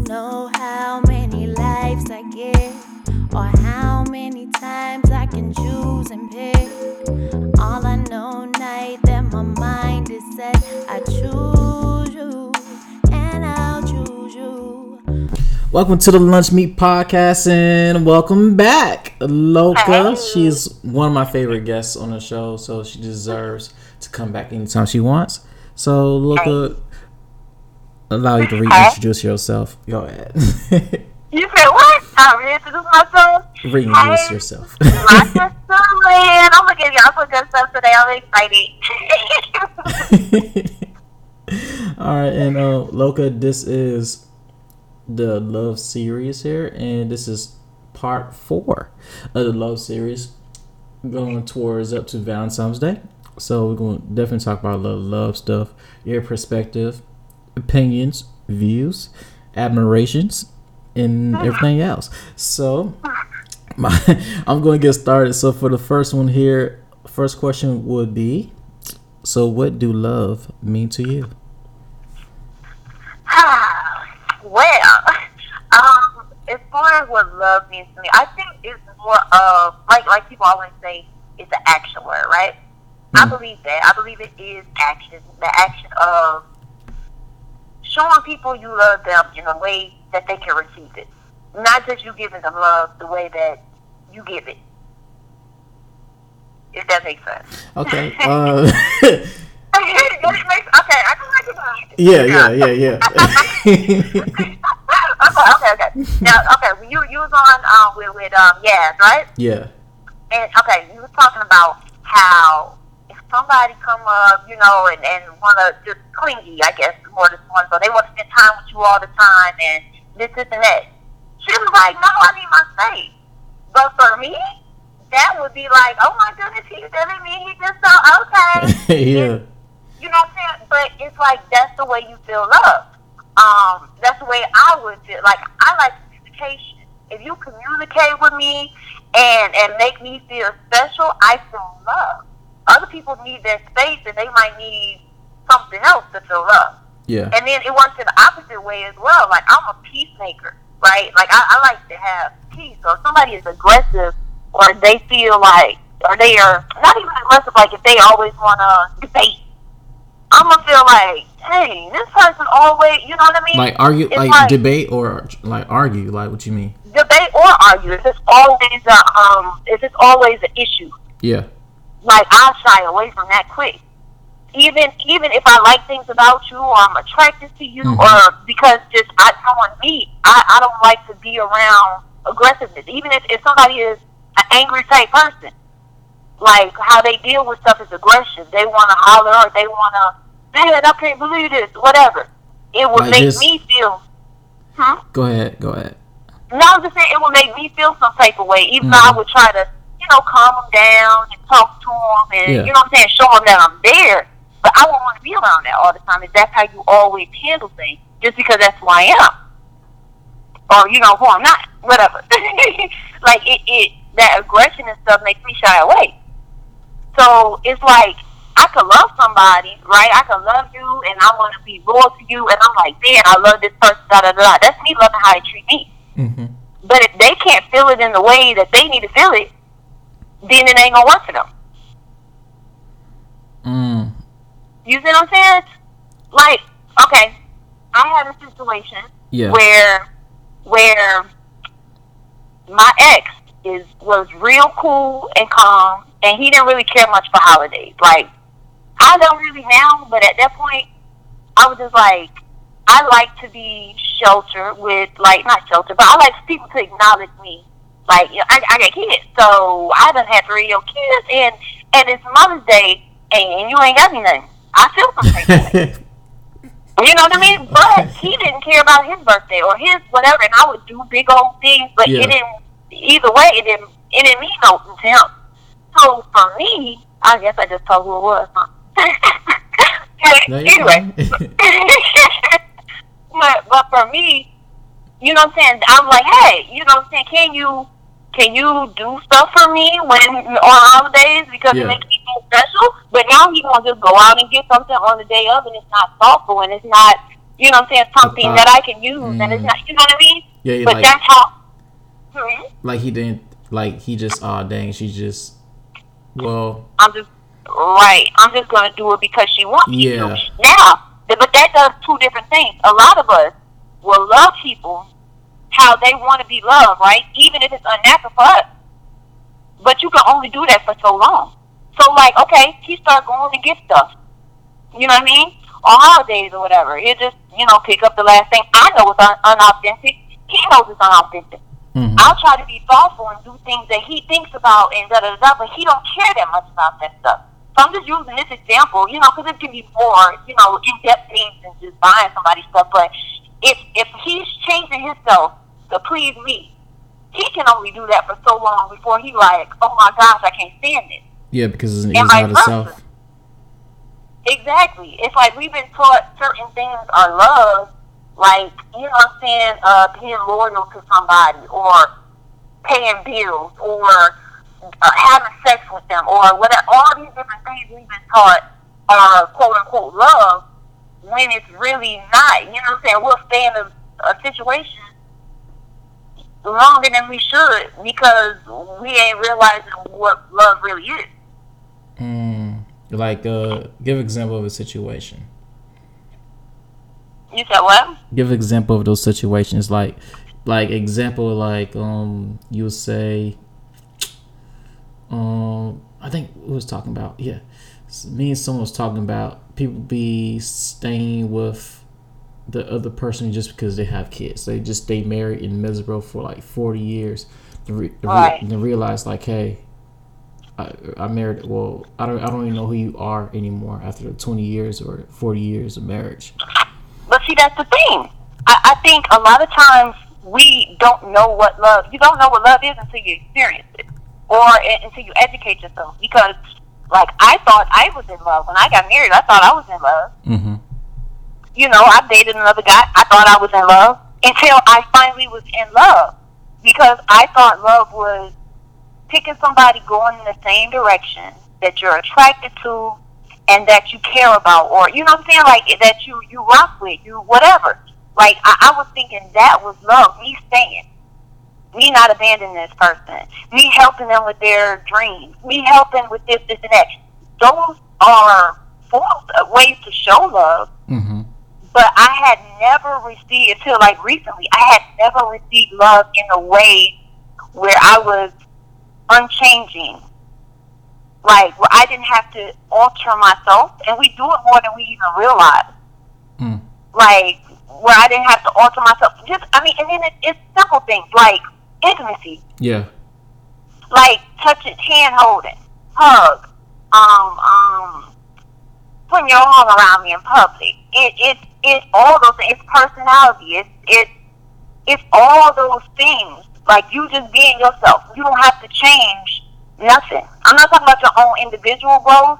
don't know how many lives I get or how many times I can choose and pick. All I know night that my mind is set, I choose you and I'll choose you. Welcome to the Lunch Meat Podcast and welcome back, Loka. She's one of my favorite guests on the show, so she deserves to come back anytime she wants. So, Loka, allow you to reintroduce yourself. Go ahead. You said what? I'm reintroduce myself. reintroduce Hey. yourself. My sister Lynn. I'm gonna give y'all some good stuff today. I'm excited. All right, and uh, Loka, this is the love series here, and this is part four of the love series, going towards up to Valentine's Day. So we're going to definitely talk about a little love stuff, your perspective, opinions, views, admirations, and everything else. So my, I'm going to get started. So for the first one here, first question would be, so what do love mean to you? well, um, as far as what love means to me, I think it's more of like like people always say, it's an action word, right? I Hmm. believe that. I believe it is action. The action of showing people you love them in a way that they can receive it. Not just you giving them love the way that you give it. If that makes sense. Okay. Uh, okay, I can recognize it. yeah, yeah, yeah, yeah. okay, okay, okay. Now, okay, you you was on um with with um Yaz, right? yeah. And okay, you was talking about how somebody come up, you know, and and want to just clingy, I guess more than one, so they want to spend time with you all the time and this, this, and that. She was like, no, I need my space. But for me, that would be like, oh my goodness, he's telling me he just so okay. yeah. You know what I'm saying? But it's like that's the way you feel love. Um, that's the way I would feel. Like I like communication. If you communicate with me and and make me feel special, I feel love. Other people need their space and they might need something else to fill up. Yeah. And then it works in the opposite way as well. Like I'm a peacemaker, right? Like I, I like to have peace. So if somebody is aggressive or they feel like or they are not even aggressive, like if they always wanna debate, I'm gonna feel like, hey, this person always you know what I mean? Like argue, like, like- debate, or like argue. Like what you mean? debate or argue. If it's always a um if it's always an issue. Yeah. Like I'll shy away from that quick. Even even if I like things about you or I'm attracted to you Mhm. or because just I knowing me, I, I don't like to be around aggressiveness. Even if, if somebody is an angry type person. Like how they deal with stuff is aggression. They wanna holler or they wanna Man, I can't believe this, whatever. It would Like make just- me feel Hmm? Go ahead. Go ahead. no, I'm just saying it would make me feel some type of way, even though Mhm. I would try to, you know, calm them down and talk to them and, Yeah. you know what I'm saying, show them that I'm there. But I won't want to be around that all the time. If that's how you always handle things, just because that's who I am. Or, you know, who I'm not, whatever. like, it, it, that aggression and stuff makes me shy away. So it's like, I could love somebody, right? I could love you and I want to be loyal to you and I'm like, man, I love this person, da da da. That's me loving how they treat me. Mm-hmm. But if they can't feel it in the way that they need to feel it, then it ain't gonna work for them. Mm. You see what I'm saying? Like, okay, I had a situation Yeah. where where my ex is was real cool and calm, and he didn't really care much for holidays. Like, I don't really now, but at that point, I was just like, I like to be sheltered with, like, not sheltered, but I like people to acknowledge me. Like, you know, I, I got kids, so I done had three of your kids, and and it's Mother's Day, and, and you ain't got me nothing. I feel some type of. You know what I mean? But he didn't care about his birthday or his whatever, and I would do big old things, but Yeah. it didn't. Either way, it didn't. It didn't mean nothing to him. So for me, I guess I just told who it was. Huh? Anyway, but but for me, you know what I'm saying? I'm like, hey, you know what I'm saying? Can you can you do stuff for me when on holidays because Yeah. it makes me feel special? But now he gonna just go out and get something on the day of, and it's not thoughtful and it's not You know what I'm saying? Something Uh, that I can use, and it's mm. not. You know what I mean? Yeah, yeah, But like that's how. Hmm? like he didn't like he just oh dang she just well I'm just right. I'm just gonna do it because she wants me Yeah. to. Now, but that does two different things. A lot of us will love people how they want to be loved, right? Even if it's unnatural for us. But you can only do that for so long. So, like, okay, he started going to get stuff. You know what I mean? On holidays or whatever. He'll just, you know, pick up the last thing. I know it's un- unauthentic. He knows it's unauthentic. mhm. I'll try to be thoughtful and do things that he thinks about and da da da, but he don't care that much about that stuff. So I'm just using this example, you know, because it can be more, you know, in-depth things than just buying somebody's stuff. But if if he's changing himself to please me, he can only do that for so long before he like, oh my gosh, I can't stand this. yeah because it's, And it's vice not versa. itself Exactly. It's like we've been taught certain things are love, like, you know what I'm saying, uh, being loyal to somebody or paying bills or uh, having sex with them or whatever. All these different things we've been taught are quote unquote love when it's really not. You know what I'm saying? We'll stay in a, a situation longer than we should because we ain't realizing what love really is. mm, like uh give example of a situation You said what? give example of those situations like like example like um you say um i think we was talking about yeah me and someone was talking about people be staying with the other person just because they have kids they just stay married and miserable for like 40 years to, re- Right. to realize like hey I, I married well I don't I don't even know who you are anymore after the 20 years or 40 years of marriage But see, that's the thing. I, I think a lot of times we don't know what love. You don't know what love is until you experience it, or until you educate yourself. Because, like, I thought I was in love when I got married. I thought I was in love. mm-hmm You know, I dated another guy. I thought I was in love until I finally was in love. Because I thought love was picking somebody going in the same direction that you're attracted to and that you care about or you know what I'm saying? Like that you you rock with you whatever. Like I, I was thinking that was love me staying. Me not abandoning this person. Me helping them with their dreams. Me helping with this this and that. Those are forms ways to show love. Mm-hmm but I had never received until like recently. I had never received love in a way where I was unchanging, like where I didn't have to alter myself, and we do it more than we even realize. Mm. Like where I didn't have to alter myself. Just I mean, and then it, it's simple things like intimacy, yeah like touching, hand holding, hug, um, um, putting your arm around me in public. It, it, it's all those things. It's personality. It's, it's, it's all those things. Like you just being yourself. You don't have to change nothing. I'm not talking about your own individual growth,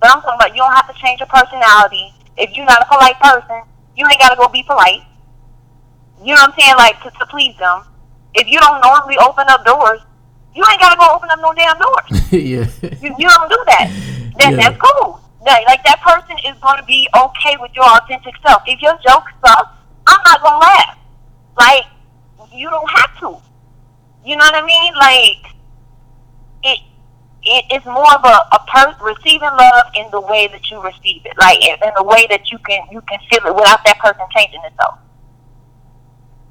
but I'm talking about you don't have to change your personality. If you're not a polite person, you ain't gotta go be polite. You know what I'm saying? Like to, to please them. If you don't normally open up doors, you ain't gotta go open up no damn doors. yeah You, you don't do that. Then Yeah. that's cool. Like that person is going to be okay with your authentic self. If your joke sucks, I'm not gonna laugh. Like you don't have to. You know what I mean? Like it. It is more of a, a person receiving love in the way that you receive it, like in in the way that you can you can feel it without that person changing itself.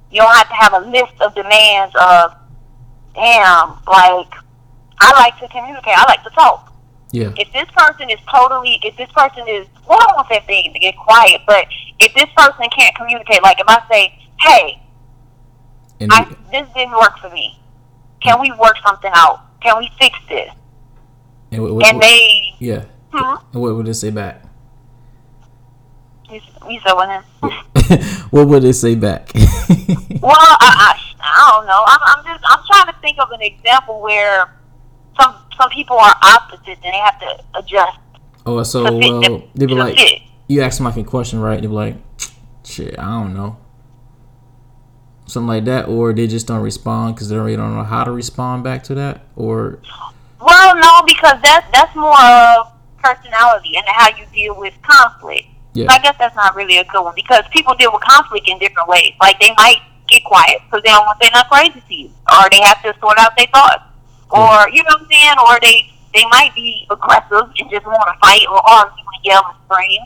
You don't have to have a list of demands of, damn, like I like to communicate, I like to talk yeah if this person is totally, if this person is, well, I don't want that thing to get quiet, but if this person can't communicate, like if I say, hey, and I, this didn't work for me. Can we work something out? Can we fix this? and what, what, And they, yeah hmm? and what would they say back You, you said what? then? what would they say back Well, I, I, I don't know. I'm, I'm just, I'm trying to think of an example where some people are opposites and they have to adjust oh so well the- they be like fit. you ask them like a question right they be like shit i don't know something like that or they just don't respond because they really don't know how to respond back to that or Well, no, because that's that's more of personality and how you deal with conflict. Yeah. So I guess that's not really a good one because people deal with conflict in different ways. Like they might get quiet because they don't want to say nothing crazy to you, or they have to sort out their thoughts, or you know what I'm saying, or they they might be aggressive and just want to fight or argue and yell and scream.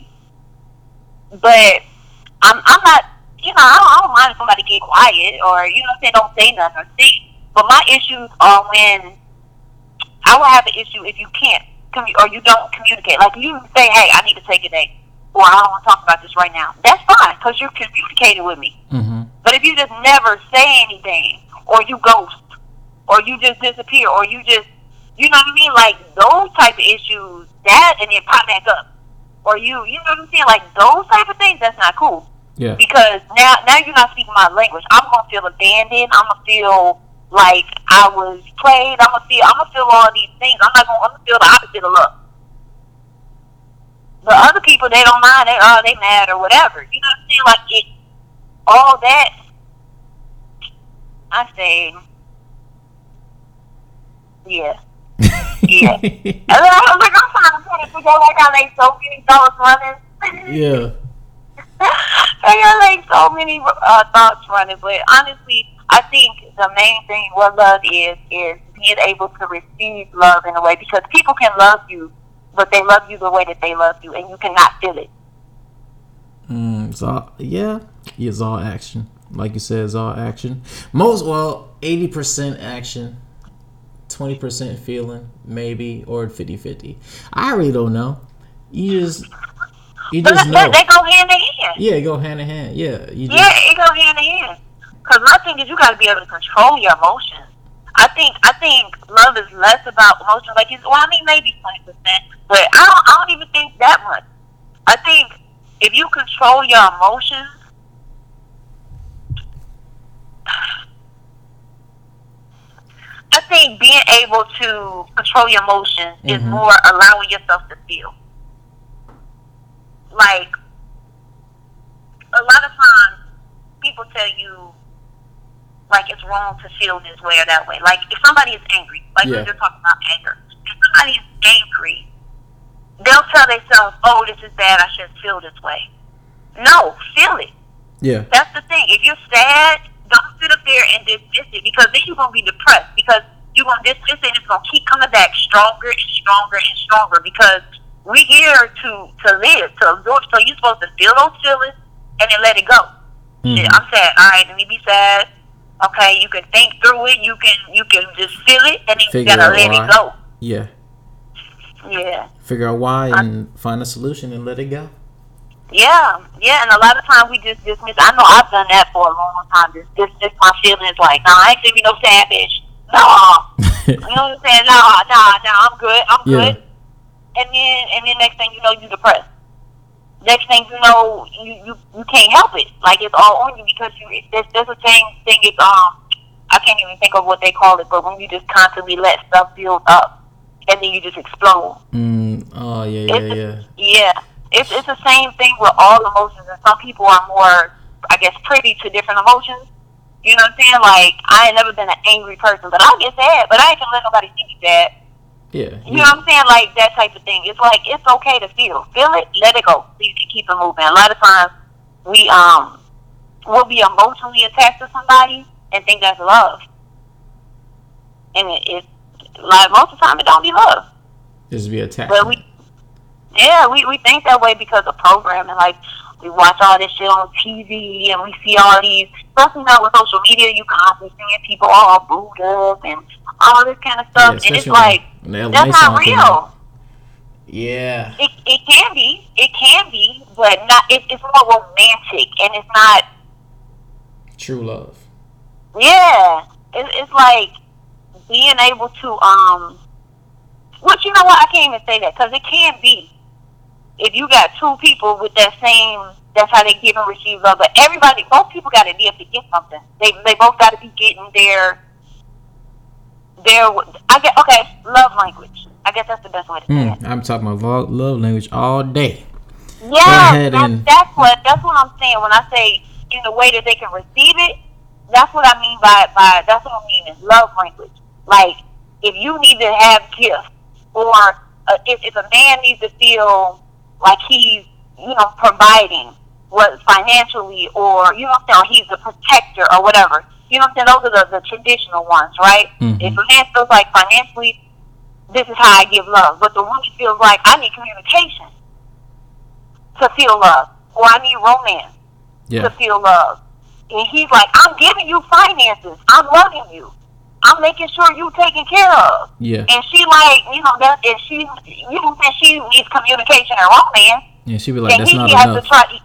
But I'm I'm not, you know, I don't, I don't mind if somebody get quiet or you know, what I'm saying don't say nothing or speak. But my issues are when I will have an issue if you can't commu- or you don't communicate. Like you say, hey, I need to take a day, or I don't want to talk about this right now. That's fine because you're communicating with me. Mm-hmm. But if you just never say anything, or you ghost, or you just disappear, or you just, you know what I mean, like those type of issues, that and then pop back up, or you, you know what I'm saying, like those type of things, that's not cool Yeah. because now now you're not speaking my language. I'm gonna feel abandoned. I'm gonna feel like I was played. I'm gonna feel I'm gonna feel all these things. I'm not gonna I'm gonna feel the opposite of love. But other people they don't mind. They oh they mad or whatever. You know what I'm saying? Like it all that. I say, yeah, yeah. And then I was like, I'm trying to put it together like how they so many thoughts running. yeah. I got like so many uh, thoughts running, but honestly, I think the main thing what love is is being able to receive love in a way because people can love you, but they love you the way that they love you, and you cannot feel it. Mm, it's all yeah. It's all action. Like you said, it's all action. Most well, eighty percent action, twenty percent feeling, maybe, or 50-50. I really don't know. You just you But just they, know. they go hand in hand. Yeah, go hand in hand. Yeah, you just Yeah, it go hand in hand. Because my thing is, you got to be able to control your emotions. I think I think love is less about emotions. Like, it's, well, I mean, maybe twenty percent, but I don't. I don't even think that much. I think if you control your emotions, think being able to control your emotions is Mhm. more allowing yourself to feel. Like a lot of times people tell you like it's wrong to feel this way or that way. Like if somebody is angry, like we Yeah. we're just talking about anger. If somebody is angry, they'll tell themselves, "Oh, this is bad. I shouldn't feel this way." No, feel it. yeah. That's the thing. If you're sad, don't sit up there and dismiss it because then you're gonna be depressed because you're gonna dismiss it and it's gonna keep coming back stronger and stronger and stronger because we're here to to live, to absorb. So you're supposed to feel those feelings and then let it go. Shit, Mhm. I'm sad. All right, let me be sad. Okay, you can think through it. You can you can just feel it and then you gotta let why. it go. Yeah. Yeah. Figure out why and find a solution and let it go. Yeah, yeah, and a lot of times we just dismiss. I know I've done that for a long time. Just dismiss my feelings, like, no, I ain't gonna be no savage. No, you know what I'm saying? No, no, no, I'm good. I'm Yeah. good. And then, and then next thing you know, you depressed. Next thing you know, you you, you can't help it. Like it's all on you because you. There's there's a thing thing. It's um, I can't even think of what they call it, but when you just constantly let stuff build up, and then you just explode. mm, oh yeah, yeah, It's- yeah. Yeah, it's it's the same thing with all emotions, and some people are more, I guess, privy to different emotions. You know what I'm saying? Like I ain't never been an angry person, but I get sad, but I ain't gonna let nobody see me sad. Yeah. You know what I'm saying? Like that type of thing. It's like it's okay to feel, feel it, let it go, so you can keep it moving. A lot of times we um will be emotionally attached to somebody and think that's love, and it, it's like most of the time it don't be love. Just be attached. But we, yeah, we, we think that way because of programming. Like, we watch all this shit on TV and we see all these, especially now with social media, you constantly seeing people all booed up and all this kind of stuff. and it's like, when the LA that's not real. Yeah. It, it can be, it can be, but not. It, it's more romantic and it's not. True love. Yeah, it, it's like being able to um. Which you know what? I can't even say that because it can be. If you got two people with that same, that's how they give and receive love. But everybody, both people got to be able to get something. They they both got to be getting their their. I get okay. Love language. I guess that's the best way to say it. Mm, I'm talking about lo- love language all day. Yeah, that's, and- that's what that's what I'm saying when I say in the way that they can receive it. That's what I mean by by that's what I mean is love language. Like if you need to have gifts, or uh, if if a man needs to feel like he's you know, providing what financially or you know what I'm saying, or he's a protector or whatever. You know what I'm saying? Those are the, the traditional ones, right? Mhm. If a man feels like financially this is how I give love. But the woman feels like I need communication to feel love. Or I need romance Yeah. to feel love. And he's like, I'm giving you finances. I'm loving you. I'm making sure you taken care of. Yeah. And she like, you know, that and she you that she needs communication and romance. Yeah. She be like, that's he not has enough. to try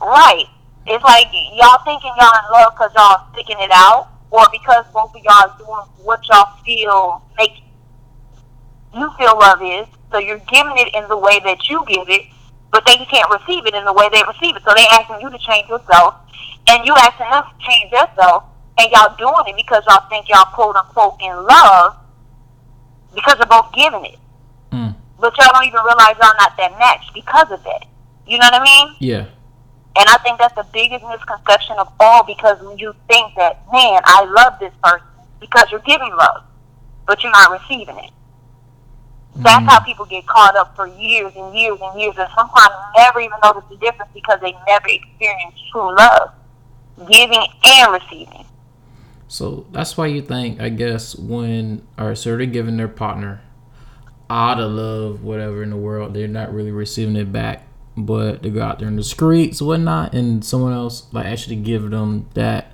Right. It's like y'all thinking y'all in love because y'all sticking it out or because both of y'all doing what y'all feel makes you feel love is. So you're giving it in the way that you give it, but they can't receive it in the way they receive it. So they asking you to change yourself, and you asking them to change themselves, and y'all doing it because y'all think y'all quote unquote in love because they're both giving it. Mm. But y'all don't even realize y'all not that match because of that. You know what I mean? Yeah. And I think that's the biggest misconception of all because when you think that, man, I love this person because you're giving love, but you're not receiving it. That's Mhm. how people get caught up for years and years and years, and sometimes never even notice the difference because they never experienced true love, giving and receiving. So that's why you think, I guess, when or so they're giving their partner all the love, whatever in the world, they're not really receiving it back. But they go out there in the streets, whatnot, and someone else like actually give them that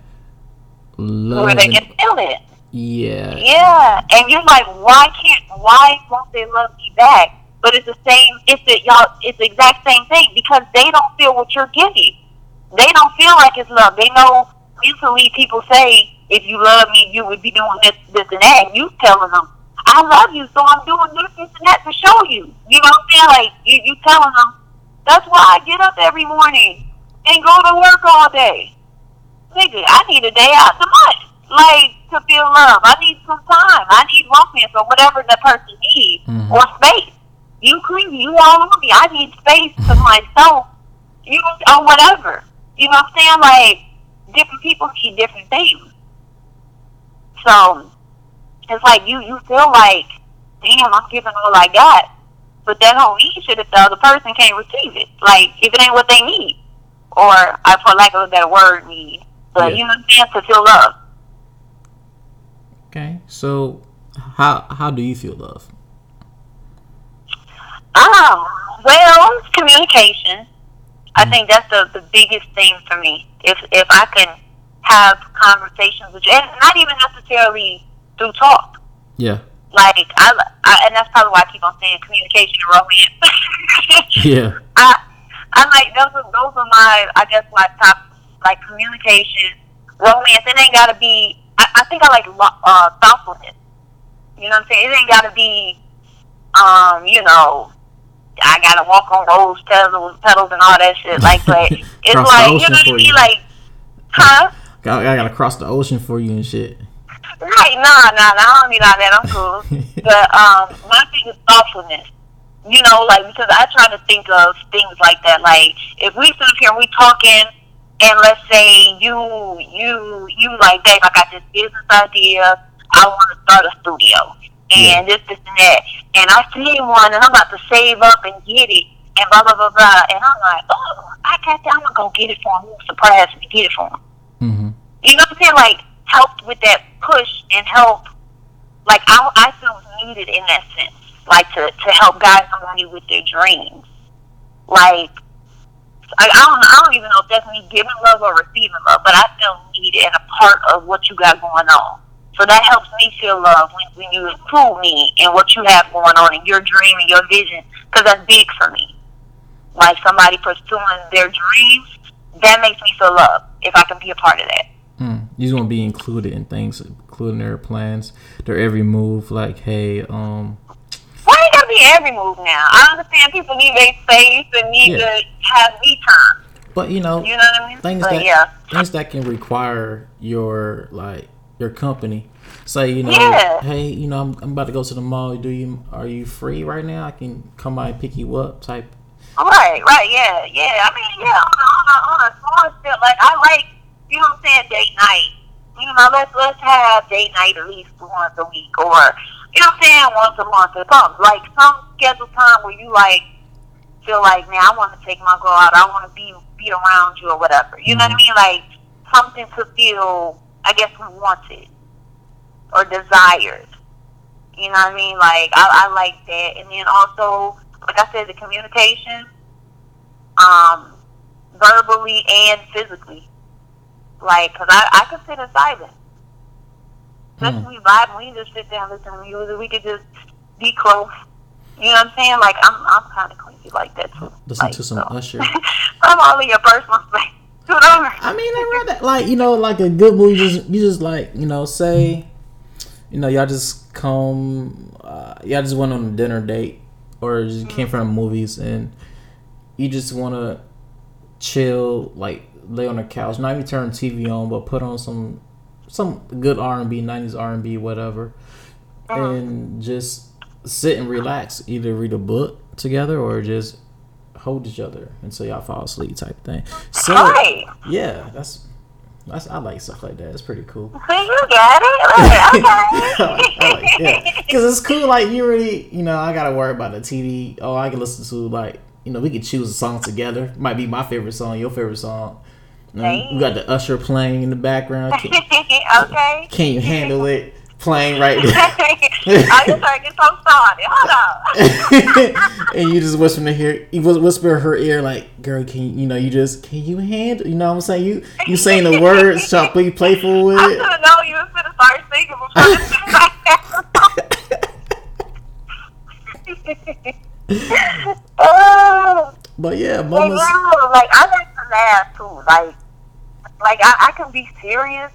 love. Where they can feel it. yeah, Yeah, and you're like, why can't, why won't they love me back? But it's the same. It's the y'all. It's the exact same thing because they don't feel what you're giving. They don't feel like it's love. They know Usually, people say, if you love me, you would be doing this, this, and that. And you telling them, I love you, so I'm doing this, this, and that to show you. You know what I'm saying? Like you, you telling them. That's why I get up every morning and go to work all day. Nigga, I need a day out the month. Like, to feel love. I need some time. I need romance or whatever the person needs. Mhm. Or space. You clingy, you all over me. I need space to myself. You know, or whatever. You know what I'm saying? Like, different people need different things. So, it's like you, you feel like, damn, I'm giving all I got. But that don't mean shit if the other person can't receive it. Like, if it ain't what they need. Or, I for lack of a better word, need. But, Yeah. you know what I'm saying? To feel love. Okay, so how how do you feel love? Um, well, communication. I think that's the, the biggest thing for me. If if I can have conversations with you, and not even necessarily through talk. Yeah, Like I, I and that's probably why I keep on saying communication and romance. yeah, I I like those are those are my I guess my top like communication, romance. It ain't gotta be. I, I think I like uh, thoughtfulness. You know what I'm saying? It ain't gotta be, um, you know, I gotta walk on rose petals, petals and all that shit. Like, but it's like you know what I mean? Like, huh? I, I gotta cross the ocean for you and shit. Right? Nah, nah, nah. I don't need all that. I'm cool. but um, my thing is thoughtfulness. You know, like because I try to think of things like that. Like if we sit up here and we talking, and let's say you, you, you like, babe, I got this business idea. I want to start a studio, and this, this, and that. And I see one, and I'm about to save up and get it, and blah blah blah blah. And I'm like, oh, I got that. I'm gonna go get it for him. Surprise me, get it for him. Hmm You know what I'm saying? Like helped with that push and help. Like I, I feel needed in that sense. Like to to help guide somebody with their dreams. Like I, I don't I don't even know if that's me giving love or receiving love, but I feel needed and a part of what you got going on. So that helps me feel love when, when you include me in what you have going on in your dream and your vision, because that's big for me. Like somebody pursuing their dreams, that makes me feel love if I can be a part of that. Mm. You just want to be included in things, including their plans, their every move. Like, hey, um, Why ain't gotta be every move now? I understand people need their space and need Yeah. to have me time. but you know, You know what I mean? things but that yeah, things that can require your like your company. Say, you know, Yeah. hey, you know, I'm, I'm about to go to the mall. Do you are you free right now? I can come by and pick you up. Type. Right, right, yeah, yeah. I mean, yeah, on a, on a, on a small scale, like I like, you know what I'm saying, date night. You know, let's let's have date night at least once a week, or you know what I'm saying, once a month or something. Like some scheduled time where you like feel like, man, I want to take my girl out. I want to be be around you or whatever. You know what I mm-hmm. mean? Like something to feel, I guess, wanted or desired. You know what I mean? Like I, I like that, and then also, like I said, the communication, um, verbally and physically. Like, cause I I could sit in silence. Just Hmm. we vibe, we just sit down, listen to music. We could just be close. You know what I'm saying? Like I'm I'm kind of crazy like that too. Listen Like, to some so. Usher. I'm all in your personal space. You I mean, I like you know, like a good movie. Just you just like you know, say, you know, y'all just come, uh, y'all just went on a dinner date, or just came from movies, and you just want to chill, like lay on the couch, not even turn TV on, but put on some some good R and B, nineties R and B, whatever, uh-huh. and just sit and relax. Either read a book together or just hold each other until y'all fall asleep, type thing. So Right. yeah, that's that's I like stuff like that. It's pretty cool. See, you got it. Like, I like, okay. yeah, because it's cool. Like you really, you know, I gotta worry about the TV. Oh, I can listen to like, you know, we can choose a song together. Might be my favorite song, your favorite song. We got the Usher playing in the background. Can, okay. can you handle it? Playing right there. oh, you trying to get so started. Hold on. and you just whisper in her, you whisper her ear like, "Girl, can you, you know, you just can you handle? You know what I'm saying? You you saying the words, trying to be playful with it. I it." should have known you was to start singing before Oh, But yeah, but moments. no, like I like to laugh too. Like, like I, I can be serious.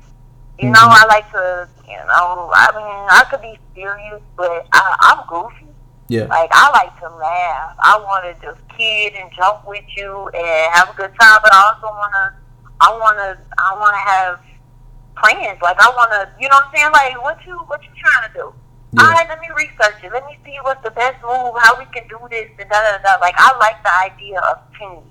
You know, Mhm. I like to. You know, I mean, I could be serious, but I, I'm goofy. Yeah, Like I like to laugh. I want to just kid and jump with you and have a good time. But I also want to. I want to. I want to have plans. Like I want to. You know what I'm saying? Like what you what you trying to do? Yeah. All right, let me research it. Let me see what's the best move. How we can do this and da da da. Like I like the idea of team.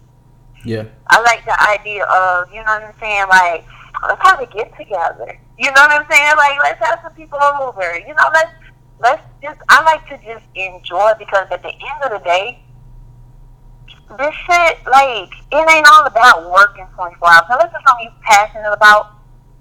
yeah, I like the idea of, you know what I'm saying, like, let's have a get together. You know what I'm saying? Like, let's have some people over. You know, let's let's just. I like to just enjoy because at the end of the day, this shit, like, it ain't all about working 24 hours. Unless it's something you're passionate about.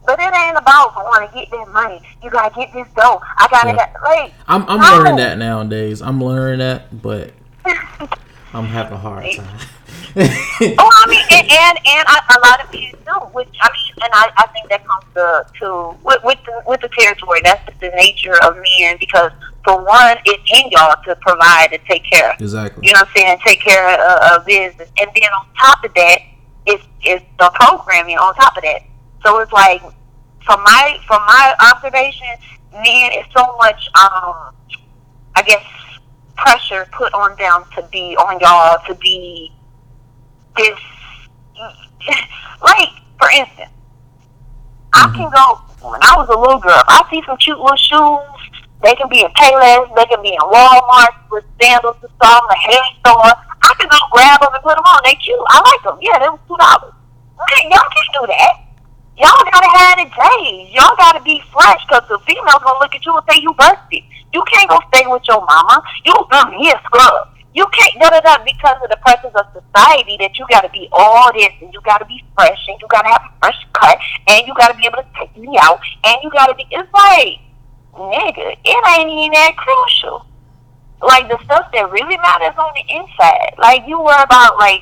But it ain't about going to get that money. You gotta get this dough. I gotta Yeah. get like. I'm I'm no. learning that nowadays. I'm learning that, but I'm having a hard time. Oh, I mean, and and, and I, a lot of people do, which I mean, and I, I think that comes to to with with the, with the territory. That's just the nature of men because for one, it's in y'all to provide and take care. exactly. You know what I'm saying? Take care of, of business, and then on top of that, it's it's the programming on top of that. So it's like, from my from my observation, men is so much, um, I guess, pressure put on them to be on y'all to be this. Like for instance, I can go when I was a little girl. If I see some cute little shoes. They can be in Payless, they can be in Walmart with sandals and stuff, a hair store. I can go grab them and put them on. They cute. I like them. Yeah, they was two dollars. Okay, y'all can't do that. Y'all gotta have it days. Y'all gotta be fresh because the female's gonna look at you and say you busted. You can't go stay with your mama. You mm, he a scrub. You can't da da da because of the pressures of society that you gotta be all this and you gotta be fresh and you gotta have a fresh cut and you gotta be able to take me out and you gotta be. It's like nigga, it ain't even that crucial. Like the stuff that really matters on the inside. Like you worry about like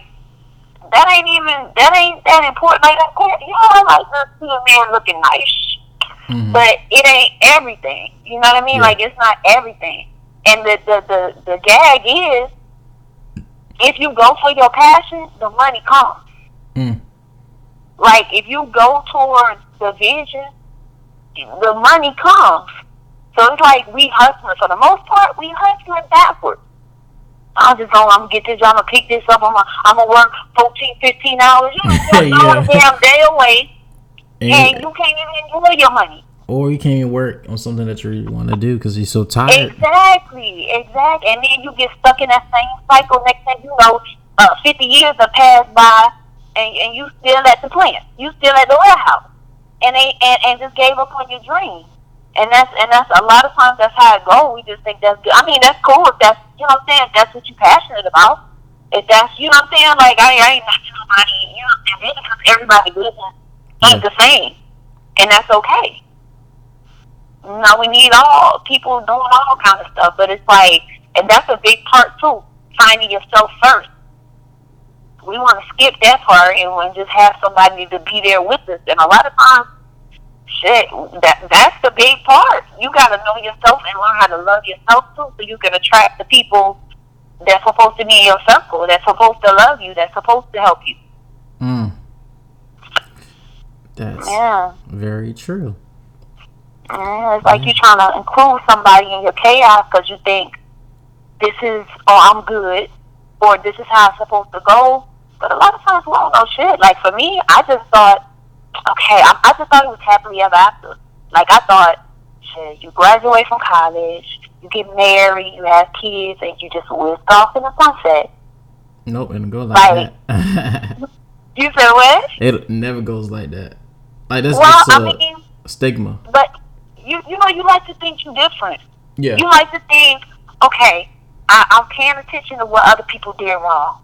that ain't even that ain't that important. Like that, you know, I like to see a man looking nice, Mhm. but it ain't everything. You know what I mean? Yeah. Like it's not everything. And the the the the gag is, if you go for your passion, the money comes. Mm. Like if you go towards the vision, the money comes. So it's like we hustling. For the most part, we hustling backwards. I'm just going, I'm going to get this, I'm going to pick this up, I'm to work 14, 15 hours. You know, just Yeah. throw a damn day away, and And, you can't even enjoy your money. Or you can't even work on something that you really want to do because you're so tired. Exactly, exactly. And then you get stuck in that same cycle. Next thing you know, uh, 50 years have passed by, and, and you still at the plant. You still at the warehouse. And, they, and, and just gave up on your dream. And that's and that's a lot of times that's how it goes. We just think that's good. I mean, that's cool if that's you know what I'm saying. If that's what you're passionate about. if that's you know what I'm saying, like I, I ain't knocking nobody, you know, and then because everybody business ain't the same, and that's okay. You know, we need all people doing all kind of stuff, but it's like, and that's a big part too, finding yourself first. We want to skip that part and we just have somebody to be there with us, and a lot of times shit, that that's the big part. You got to know yourself and learn how to love yourself too, so you can attract the people that's supposed to be in your circle, that's supposed to love you, that's supposed to help you. Mm. That's Yeah, very true. Yeah it's like mm-hmm. you're trying to include somebody in your chaos because you think this is, oh, I'm good, or this is how it's supposed to go. But a lot of times we don't know shit. Like for me, I just thought okay, I, I just thought it was happily ever after. Like I thought, shit, you graduate from college, you get married, you have kids, and you just whisk off in the sunset. Nope, it don't go like Right. that. You said what? it never goes like that. Like that's Well, just a I mean, stigma. but you you know you like to think you're different. Yeah. You like to think, okay, I, I'm paying attention to what other people did wrong.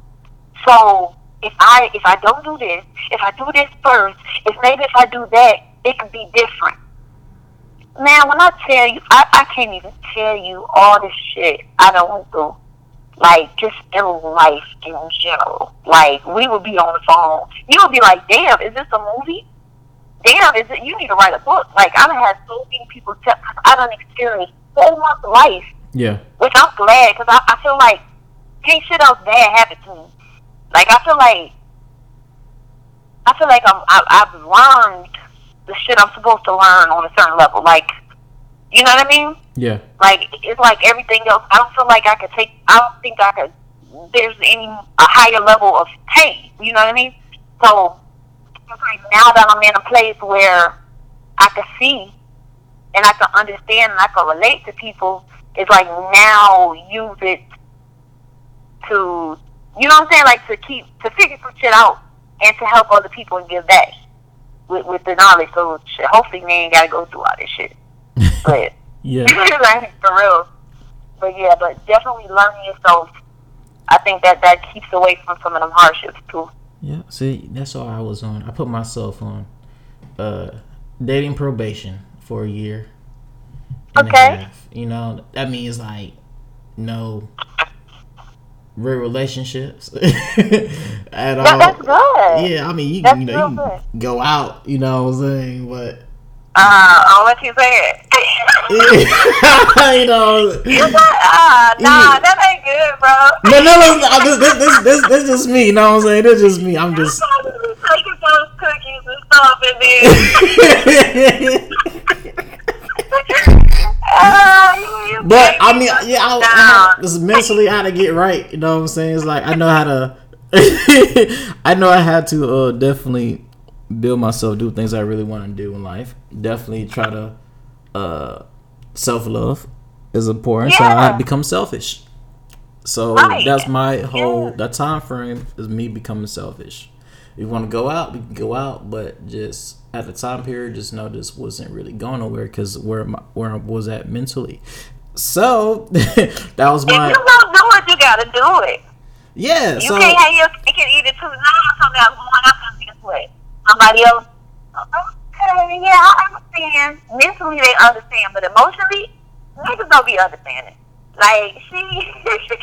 So if I if I don't do this, if I do this first, if maybe if I do that, it could be different. Man, when I tell you, I, I can't even tell you all the shit I done went through. Like, just in life in general. Like, we would be on the phone. You would be like, damn, is this a movie? Damn, is it, you need to write a book. Like, I done had so many people tell, I done experienced so much life Yeah. which I'm glad because I, I feel like can't shit else bad happen to me. Like I feel like I feel like I'm I, I've learned the shit I'm supposed to learn on a certain level. Like you know what I mean? Yeah. Like it's like everything else. I don't feel like I could take. I don't think I could. There's any a higher level of pain. You know what I mean? So it's like now that I'm in a place where I can see and I can understand and I can relate to people, it's like now use it to, you know what I'm saying? Like to keep to figure some shit out and to help other people and give back with with the knowledge. So shit, hopefully, we ain't gotta go through all this shit. But Yeah. like for real. But yeah, but definitely learning yourself. I think that that keeps away from some of them hardships too. Yeah. See, that's all I was on. I put myself on uh dating probation for a year. and a Okay. half. You know, that means like no real relationships at all. That's good. Yeah, I mean, you, you know, you good. go out, you know what I'm saying, but Uh, I'll let you say it. you know, said, ah, nah, that ain't good, bro. no, no, no, this, this, this, this, this just me. You know what I'm saying? This is just me. I'm just. taking those cookies and stuff, and then. uh, you, you But I mean, yeah, I, I have, mentally how to get right. You know what I'm saying? It's like I know how to. I know I had to uh, definitely build myself, do things I really want to do in life. Definitely try to uh, self love is important. So I Yeah. had to become selfish. So Right. that's my whole Yeah. that time frame is me becoming selfish. If you want to go out, we can go out, but just at the time period, just know this wasn't really going nowhere because where my, where I was at mentally. So that was my. If you don't do it, you gotta do it. yeah. You So can't have your you can either choose now something else going out and this way. Somebody else. Okay, yeah, I understand. Mentally they understand, but emotionally, niggas don't be understanding. Like she, she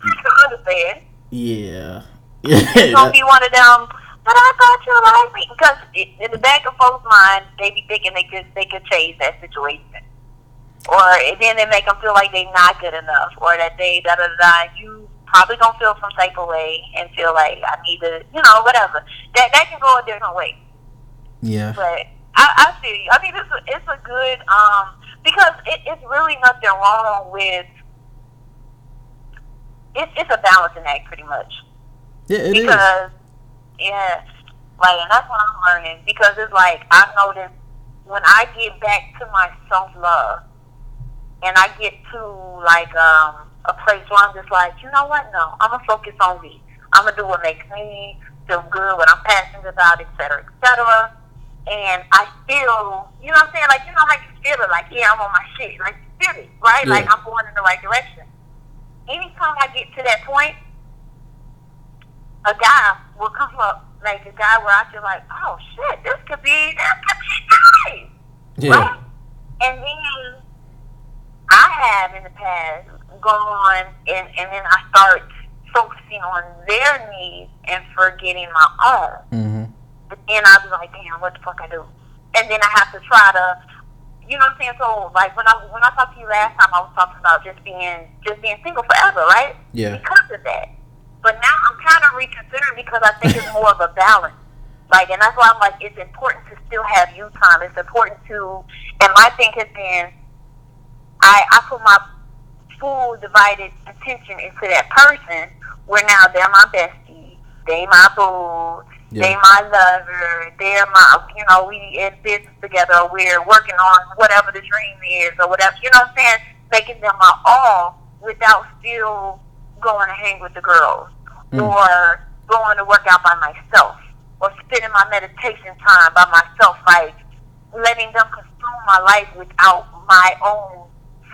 can understand. yeah, It's gonna be one of them. But I thought you liked me because in the back of folks' mind, they be thinking they could they could change that situation, or then they make them feel like they're not good enough, or that they da da. da. You probably gonna feel some type of way and feel like I need to, you know, whatever. That that can go a different way. yeah. But I, I feel you. I mean, it's a, it's a good um because it, it's really nothing wrong with. It's it's a balancing act, pretty much Yeah, it is. because yeah, like and that's what I'm learning because it's like I notice when I get back to my self love and I get to like um a place where I'm just like, you know what? No, I'm gonna focus on me. I'm gonna do what makes me feel good, what I'm passionate about, et cetera, et cetera. And I feel, you know what I'm saying? Like, you know how you feel it, like, yeah, I'm on my shit. Like, you feel it, right? Like, I'm going in the right direction. Anytime I get to that point, a guy will come up like a guy where I feel like, oh shit, this could be this could be nice. Yeah. Right? And then I have in the past gone and, and then I start focusing on their needs and forgetting my own. Mm-hmm. But then I'll be like, damn, what the fuck I do? And then I have to try to, you know what I'm saying? So like when I when I talked to you last time, I was talking about just being just being single forever, right? Yeah. Because of that. But now I'm kind of reconsidering because I think it's more of a balance. Like, and that's why I'm like, it's important to still have you time. It's important to, and my thing has been, I I put my full divided attention into that person. Where now they're my bestie, they my boo, they my lover, they're my, you know, we in business together, or we're working on whatever the dream is, or whatever, you know what I'm saying? Making them my all without still going to hang with the girls, Mm. or going to work out by myself, or spending my meditation time by myself, like letting them consume my life without my own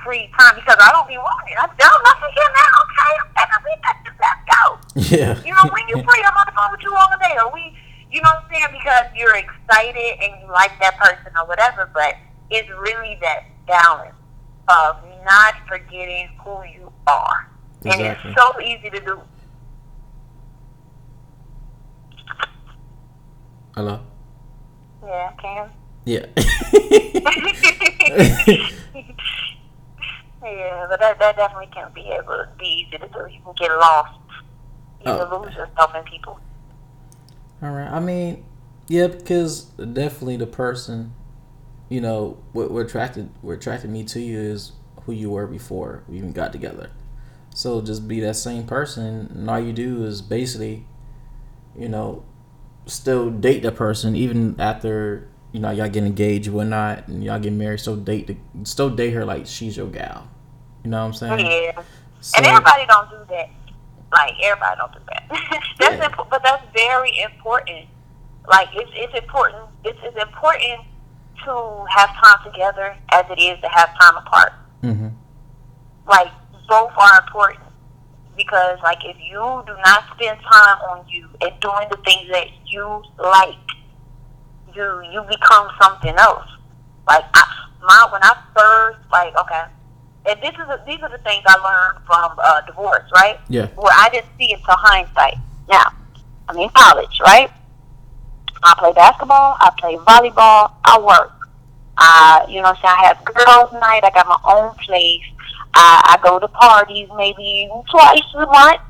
free time because I don't be wanting. I'm done nothing here now. Okay, I'm taking a week. Let's go. Yeah. You know, when you're free, I'm on the phone with you all the day, or we, you know what I'm saying? Because you're excited and you like that person or whatever, but it's really that balance of not forgetting who you are. Exactly. And it's so easy to do. Hello. Yeah, Cam. Yeah. yeah, but that, that definitely can be able to be easy to do. You can get lost. You Oh. can lose yourself in people. All right. I mean, yeah, because definitely the person, you know, what, what attracted what attracted me to you is who you were before we even got together. So just be that same person, and all you do is basically, you know, still date that person even after you know y'all get engaged, whatnot, and y'all get married. Still date the, still date her like she's your gal. You know what I'm saying? Yeah. So, and everybody don't do that. Like everybody don't do that. that's Yeah. imp- but that's very important. Like it's it's important. It's as important to have time together as it is to have time apart. Mm-hmm. Like both are important because like if you do not spend time on you and doing the things that you like, you you become something else. Like I, my when I first like okay, and this is a, these are the things I learned from uh, divorce, right? Yeah. Where I didn't see it to hindsight. Now, I'm in college, right? I play basketball, I play volleyball, I work. I, you know, what I'm saying I have girls' night. I got my own place. I, I go to parties maybe twice a month.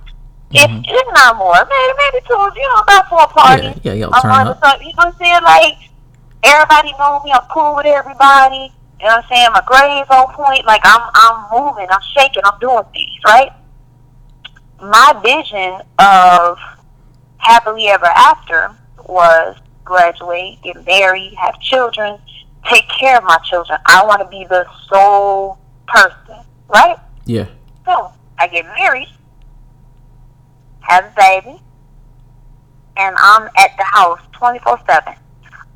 If, Mhm. if not more, maybe maybe two, you know, about four parties. Yeah, yeah, I'm turn up. You know what I'm saying? Like everybody knows me. I'm cool with everybody. You know what I'm saying? My grades on point. Like I'm I'm moving. I'm shaking. I'm doing things right. My vision of happily ever after was graduate, get married, have children, take care of my children. I want to be the sole person, right? Yeah. So I get married, have a baby, and I'm at the house 24 7.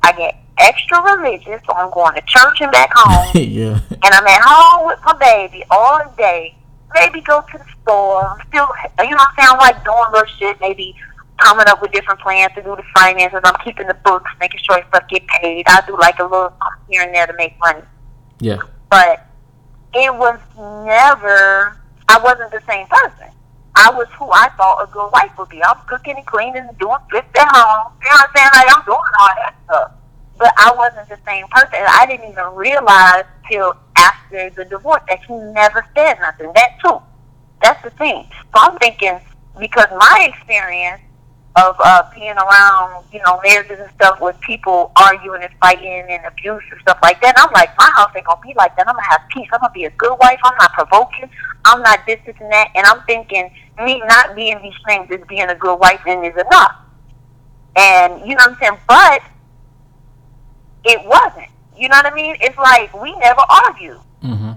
I get extra religious, so I'm going to church and back home, yeah. and I'm at home with my baby all day. Maybe go to the store. I'm still, you know what I'm saying? I'm like doing little shit, maybe coming up with different plans to do the finances. I'm keeping the books, making sure stuff get paid. I do like a little something here and there to make money Yeah. but it was never I wasn't the same person. I was who I thought a good wife would be. I'm cooking and cleaning and doing flips at home. You know what I'm saying? Like I'm doing all that stuff. But I wasn't the same person. I didn't even realize till after the divorce that he never said nothing. That too. That's the thing. So I'm thinking because my experience of uh, being around, you know, marriages and stuff with people arguing and fighting and abuse and stuff like that. I'm like, my house ain't gonna be like that. I'm gonna have peace. I'm gonna be a good wife. I'm not provoking. I'm not this, this, and that. And I'm thinking me not being these things is being a good wife and is enough. And you know what I'm saying? But it wasn't. You know what I mean? It's like we never argued. hmm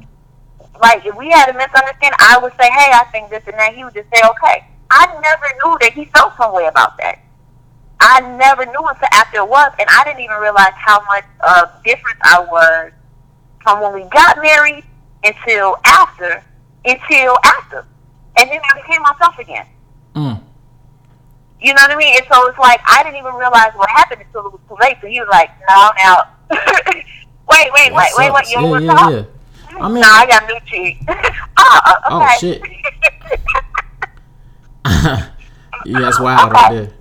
Like if we had a misunderstanding, I would say, "Hey, I think this and that." He would just say, "Okay." I never knew that he felt some way about that. I never knew until after it was, and I didn't even realize how much uh, difference I was from when we got married until after, until after, and then I became myself again. Mm. You know what I mean? And so it's like I didn't even realize what happened until it was too late. So he was like, "No, I'm out." wait, wait, wait, wait, wait. You yeah, want to yeah, talk? yeah. I mean, nah, I got new cheek. oh, uh, oh shit. yeah, that's wild right there.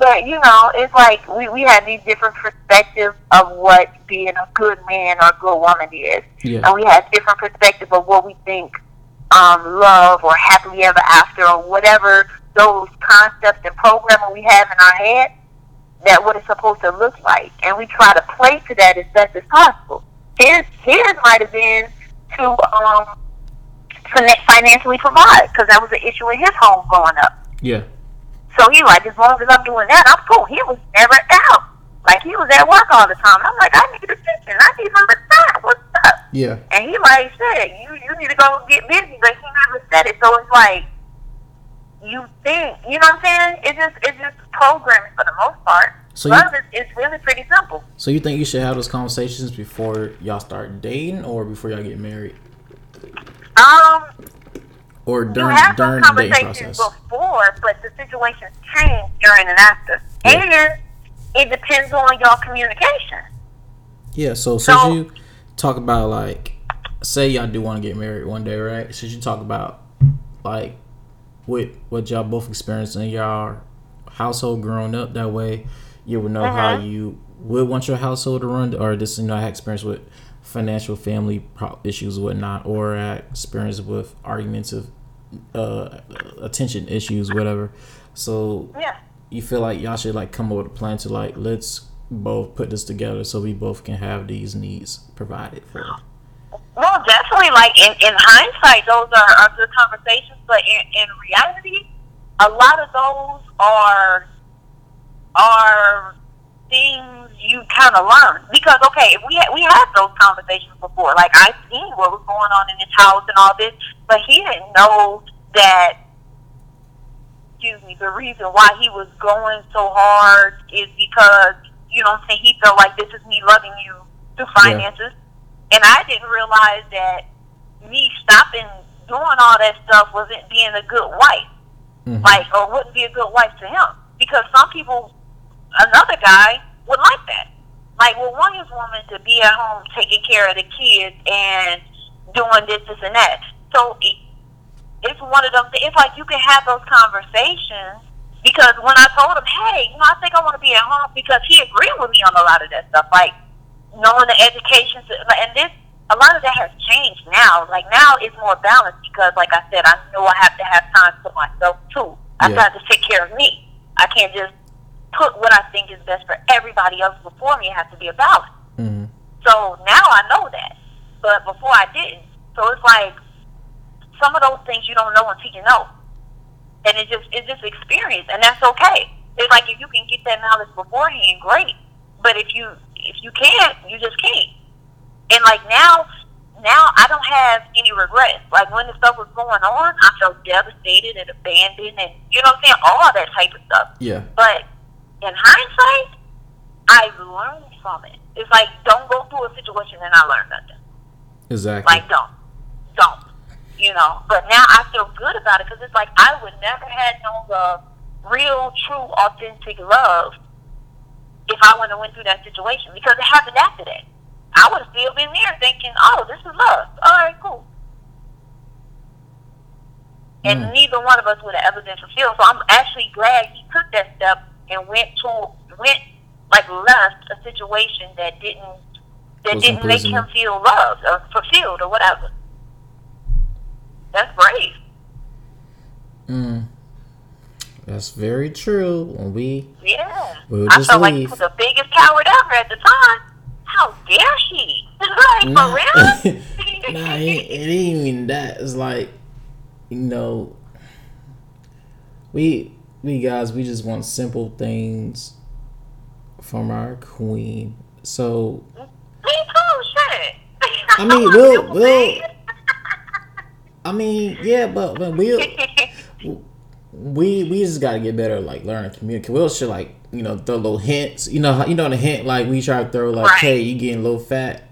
but you know, it's like we, we have these different perspectives of what being a good man or a good woman is, Yeah. and we have different perspectives of what we think um, love or happily ever after or whatever those concepts and programming we have in our head that what it's supposed to look like, and we try to play to that as best as possible. His his might have been to um, fin- financially provide because that was an issue in his home growing up. Yeah. So he like, as long as I'm doing that, I'm cool. He was never out. Like he was at work all the time. I'm like, I need attention. I need some time. What's up? Yeah. And he like said, you you need to go get busy, but he never said it. So it's like you think, you know what I'm saying? It's just it's just programming for the most part. So you- Love is it's really pretty simple. So you think you should have those conversations before y'all start dating or before y'all get married? Um, Or you during during the dating conversations process? before, but the situations change during and after, Yeah. and it depends on your communication. Yeah, so So- should you talk about like say y'all do want to get married one day, right? Should you talk about like what what y'all both experienced in y'all household growing up that way you would know how Mhm. you would want your household to run or just you know I had experience with financial family issues whatnot or I experience with arguments of uh attention issues whatever so Yeah. you feel like y'all should like come up with a plan to like let's both put this together so we both can have these needs provided for. Well, definitely, like in, in hindsight, those are, are good conversations, but in, in reality, a lot of those are are things you kind of learn because okay, we we had those conversations before. Like I seen what was going on in his house and all this, but he didn't know that. Excuse me. The reason why he was going so hard is because you know what I'm saying he felt like this is me loving you through finances. And I didn't realize that me stopping doing all that stuff wasn't being a good wife, Mhm. like, or wouldn't be a good wife to him. Because some people, another guy would like that. Like, well, want his woman to be at home taking care of the kids and doing this, this, and that. So it, it's one of them. It's like you can have those conversations. Because when I told him, hey, you know, I think I want to be at home, because he agreed with me on a lot of that stuff. Like, knowing the education and this a lot of that has changed now like now it's more balanced because like i said i know i have to have time for myself too i Yeah. have to take care of me i can't just put what i think is best for everybody else before me it has to be a balance Mhm. so now i know that but before i didn't so it's like some of those things you don't know until you know and it just it's just experience and that's okay. It's like if you can get that knowledge beforehand great. But if you if you can't you just can't. And like now now i don't have any regrets. Like when the stuff was going on i felt devastated and abandoned and you know what i'm saying all that type of stuff. Yeah. but in hindsight i've learned from it. It's like don't go through a situation and i learned nothing. Exactly. like, don't, don't, you know. But now I feel good about it because it's like I would never had no love, real, true, authentic love, if I wouldn't have went through that situation because it happened after that. I would have still been there thinking, oh, this is love. All right, cool. And Mm. neither one of us would have ever been fulfilled. So I'm actually glad he took that step and went to went like left a situation that didn't that Wasn't didn't make him feel loved or fulfilled or whatever. That's brave. Mm. That's very true. When we Yeah. We'll I just felt like he leave. was the biggest coward ever at the time. How dare she? like, Nah. for real? nah, it, it ain't even that. It's like, you know, we we guys we just want simple things from our queen. So Me too, shit. I mean, we'll- we'll- I mean, yeah, but, but we'll we we just gotta get better like learn to communicate. We'll should like you know throw little hints. You know you know the hint like we try to throw like Right. hey you getting a little fat,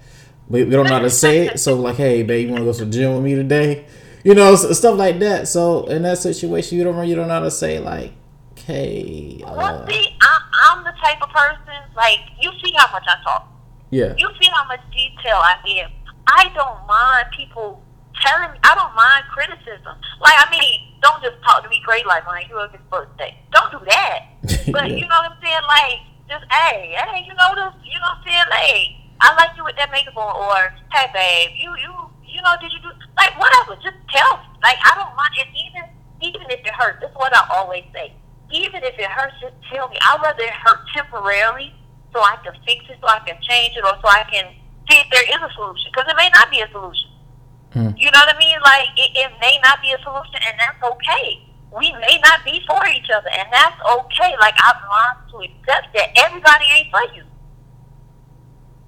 but we don't know how to say it. So like hey babe you want to go to the gym with me today? you know, stuff like that. So in that situation, you don't you don't know how to say like, "Hey, Well, uh, see, I, I'm the type of person like you see how much I talk. yeah, You see how much detail I give. I don't mind people telling me. I don't mind criticism. Like I mean, don't just talk to me great like when you his birthday. Don't do that. But Yeah. you know what I'm saying? Like, just hey, hey, you know this. You know what I'm saying? Like, I like you with that makeup on, or hey, babe, you you you know, did you do like whatever? Just tell me. Like, I don't mind. And even even if it hurts, that's what I always say. Even if it hurts, just tell me. I'd rather it hurt temporarily so I can fix it, so I can change it, or so I can see if there is a solution. Because it may not be a solution. Hmm. You know what I mean? Like it, it may not be a solution, and that's okay. We may not be for each other, and that's okay. Like I've learned to accept that everybody ain't for you.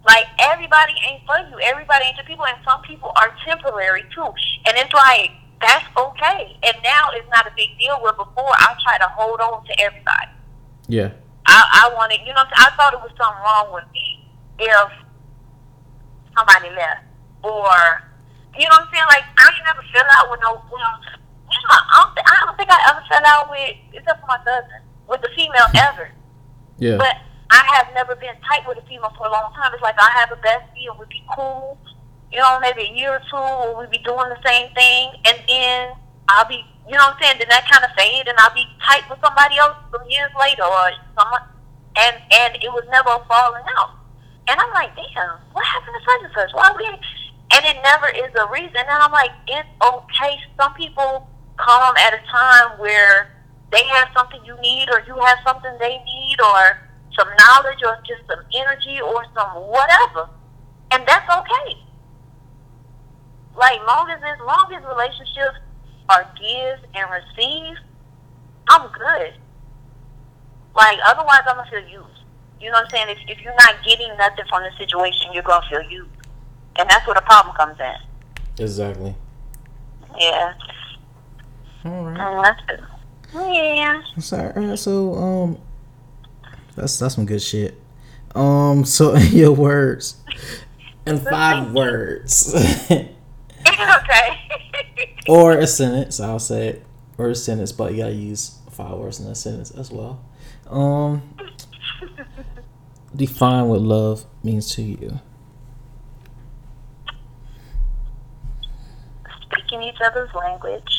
Like everybody ain't for you. Everybody ain't your people, and some people are temporary too. And it's like that's okay. And now it's not a big deal. Where before I try to hold on to everybody. yeah, I, I wanted, you know, what I'm saying? I thought it was something wrong with me if somebody left, or you know what I'm saying? Like I ain't never fell out with no. You know, I don't, th- I don't think I ever fell out with, except for my cousin, with a female ever. yeah, But I have never been tight with a female for a long time. It's like I have a bestie and we'd be cool, you know, maybe a year or two, or we'd be doing the same thing, and then I'll be, you know what I'm saying, then that kind of fade, and I'll be tight with somebody else some years later, or someone, and and it was never falling out. And I'm like, damn, what happened to such and such? Why we? And it never is a reason. And I'm like, it's okay. Some people come at a time where they have something you need, or you have something they need, or some knowledge, or just some energy, or some whatever, and that's okay. Like long as as long as relationships are give and receive, I'm good. Like otherwise, I'm gonna feel used. You know what I'm saying? If if you're not getting nothing from the situation, you're gonna feel used, and that's where the problem comes in. exactly. Yeah, All right. That's good. Yeah. So, alright, so um, that's that's some good shit. Um, so in your words, in five words, okay. or a sentence, I'll say it, or a sentence, but you gotta use five words in a sentence as well. Um, define what love means to you. Speaking each other's language,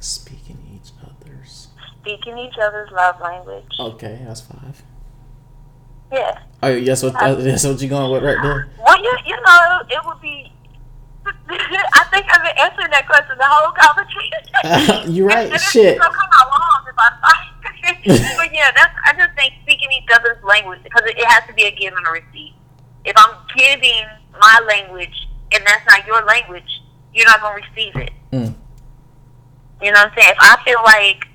Speaking each other's. speaking each other's love language. Okay, that's five. Yeah. Oh, yes, what uh, that's what you going with right there. Well, you you know, it would be. I think I've been answering that question the whole conversation. You're right, shit. gonna come out long if I But yeah, that's. I just think speaking each other's language because it, it has to be a give and a receive. If I'm giving my language and that's not your language, you're not gonna receive it. Mm. You know what I'm saying? If I feel like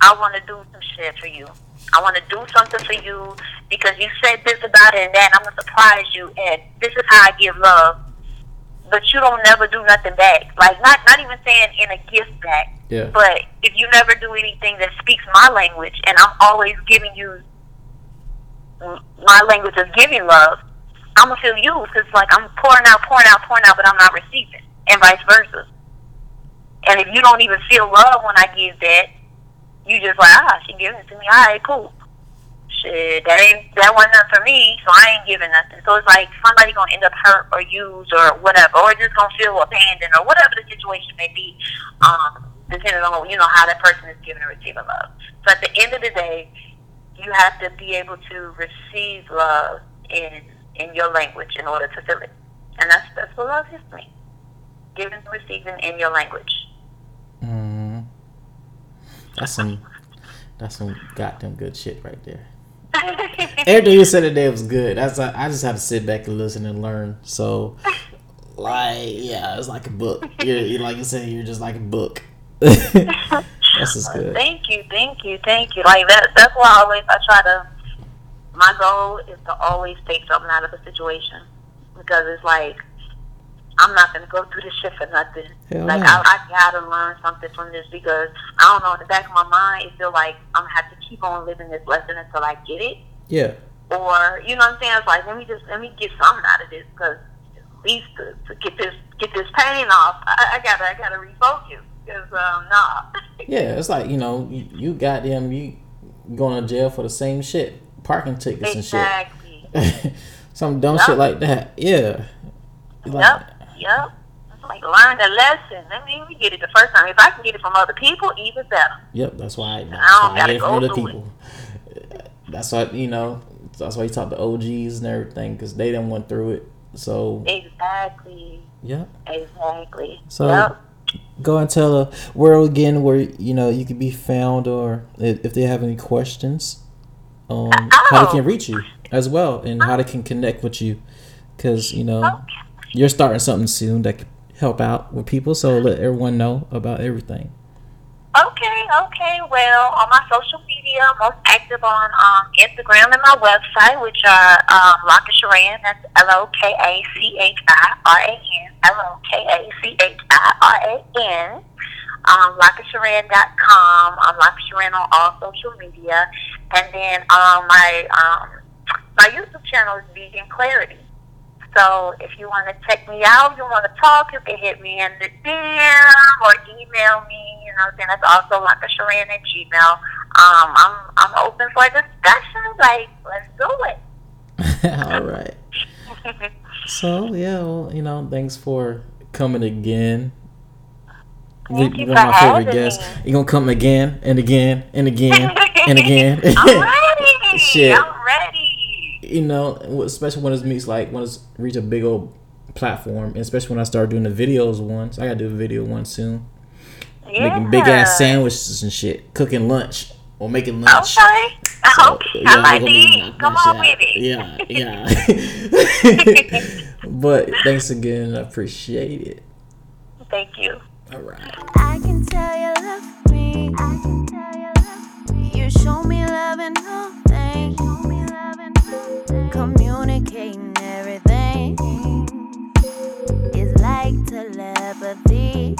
I want to do some shit for you, I want to do something for you because you said this about it and that, and I'm gonna surprise you, and this is how I give love. But you don't never do nothing back. Like not not even saying in a gift back, Yeah. but if you never do anything that speaks my language, and I'm always giving you my language of giving love, I'm gonna feel used because like I'm pouring out, pouring out, pouring out, but I'm not receiving, and vice versa. And if you don't even feel love when I give that, you just like ah, she giving it to me. All right, cool. Shit, that ain't that wasn't for me, so I ain't giving nothing. So it's like somebody gonna end up hurt or used or whatever, or just gonna feel abandoned or whatever the situation may be. Um, depending on you know how that person is giving or receiving love. So at the end of the day, you have to be able to receive love in in your language in order to feel it, and that's that's what love is to me. Giving and receiving in your language. Mm. That's some. That's some goddamn good shit right there. Everything you said today was good. That's I I just have to sit back and listen and learn. So, like, yeah, it's like a book. You're, you're like you said, you're just like a book. That's just good. Thank you, thank you, thank you. Like that. That's why I always I try to. My goal is to always take something out of a situation because it's like I'm not gonna go through this shit for nothing. Hell like no. I, I gotta learn something from this because I don't know. In the back of my mind, it feel like I'm gonna have to keep on living this lesson until I get it. Yeah. Or you know what I'm saying? It's like let me just let me get something out of this because at least to, to get this get this pain off, I, I gotta I gotta refocus because um nah. Yeah, it's like you know, you, you got them, you going to jail for the same shit, parking tickets exactly. and shit, some dumb Yep. shit like that. Yeah. Like, Yep, yep. It's like learn the lesson. I mean, we get it the first time. If I can get it from other people, even better. Yep, that's why. That's don't why I get it from go other people. That's why you know. That's why you talk to OGs and everything because they didn't went through it. So Exactly. yeah. Exactly. So yep. go and tell the world again where you know you can be found or if they have any questions, um, how they Oh. can reach you as well and how they can connect with you because you know Okay. You're starting something soon that could help out with people. So let everyone know about everything. Okay, okay. Well, on my social media, I'm most active on um, Instagram and my website, which are um, Sharan. That's L O K A C H I R A N. L O K A C H I R A N. Um, Lokachiran.com. I'm Laka Sharan on all social media. And then um, my um, my YouTube channel is Vegan Clarity. So if you want to check me out, you want to talk, you can hit me in the DM or email me. You know, what I'm saying that's also like a Sharan at Gmail. Um, I'm I'm open for discussion. Like, let's do it. All right. So yeah, well, you know, thanks for coming again. Thank We- you one for of my favorite guests. You gonna come again and again and again and again. I'm ready. Shit. I'm ready. You know, especially when it meets like when it's reach a big old platform, and especially when I start doing the videos ones. I gotta do a video one soon. Yeah. Making big ass sandwiches and shit, cooking lunch or making lunch. Okay. So, okay. yeah, I we're like gonna eat. Come on shit with it. Yeah, yeah. but thanks again. I appreciate it. Thank you. All right. I can tell you love me. I can tell you love me. You show me love and all Communicating everything is like telepathy.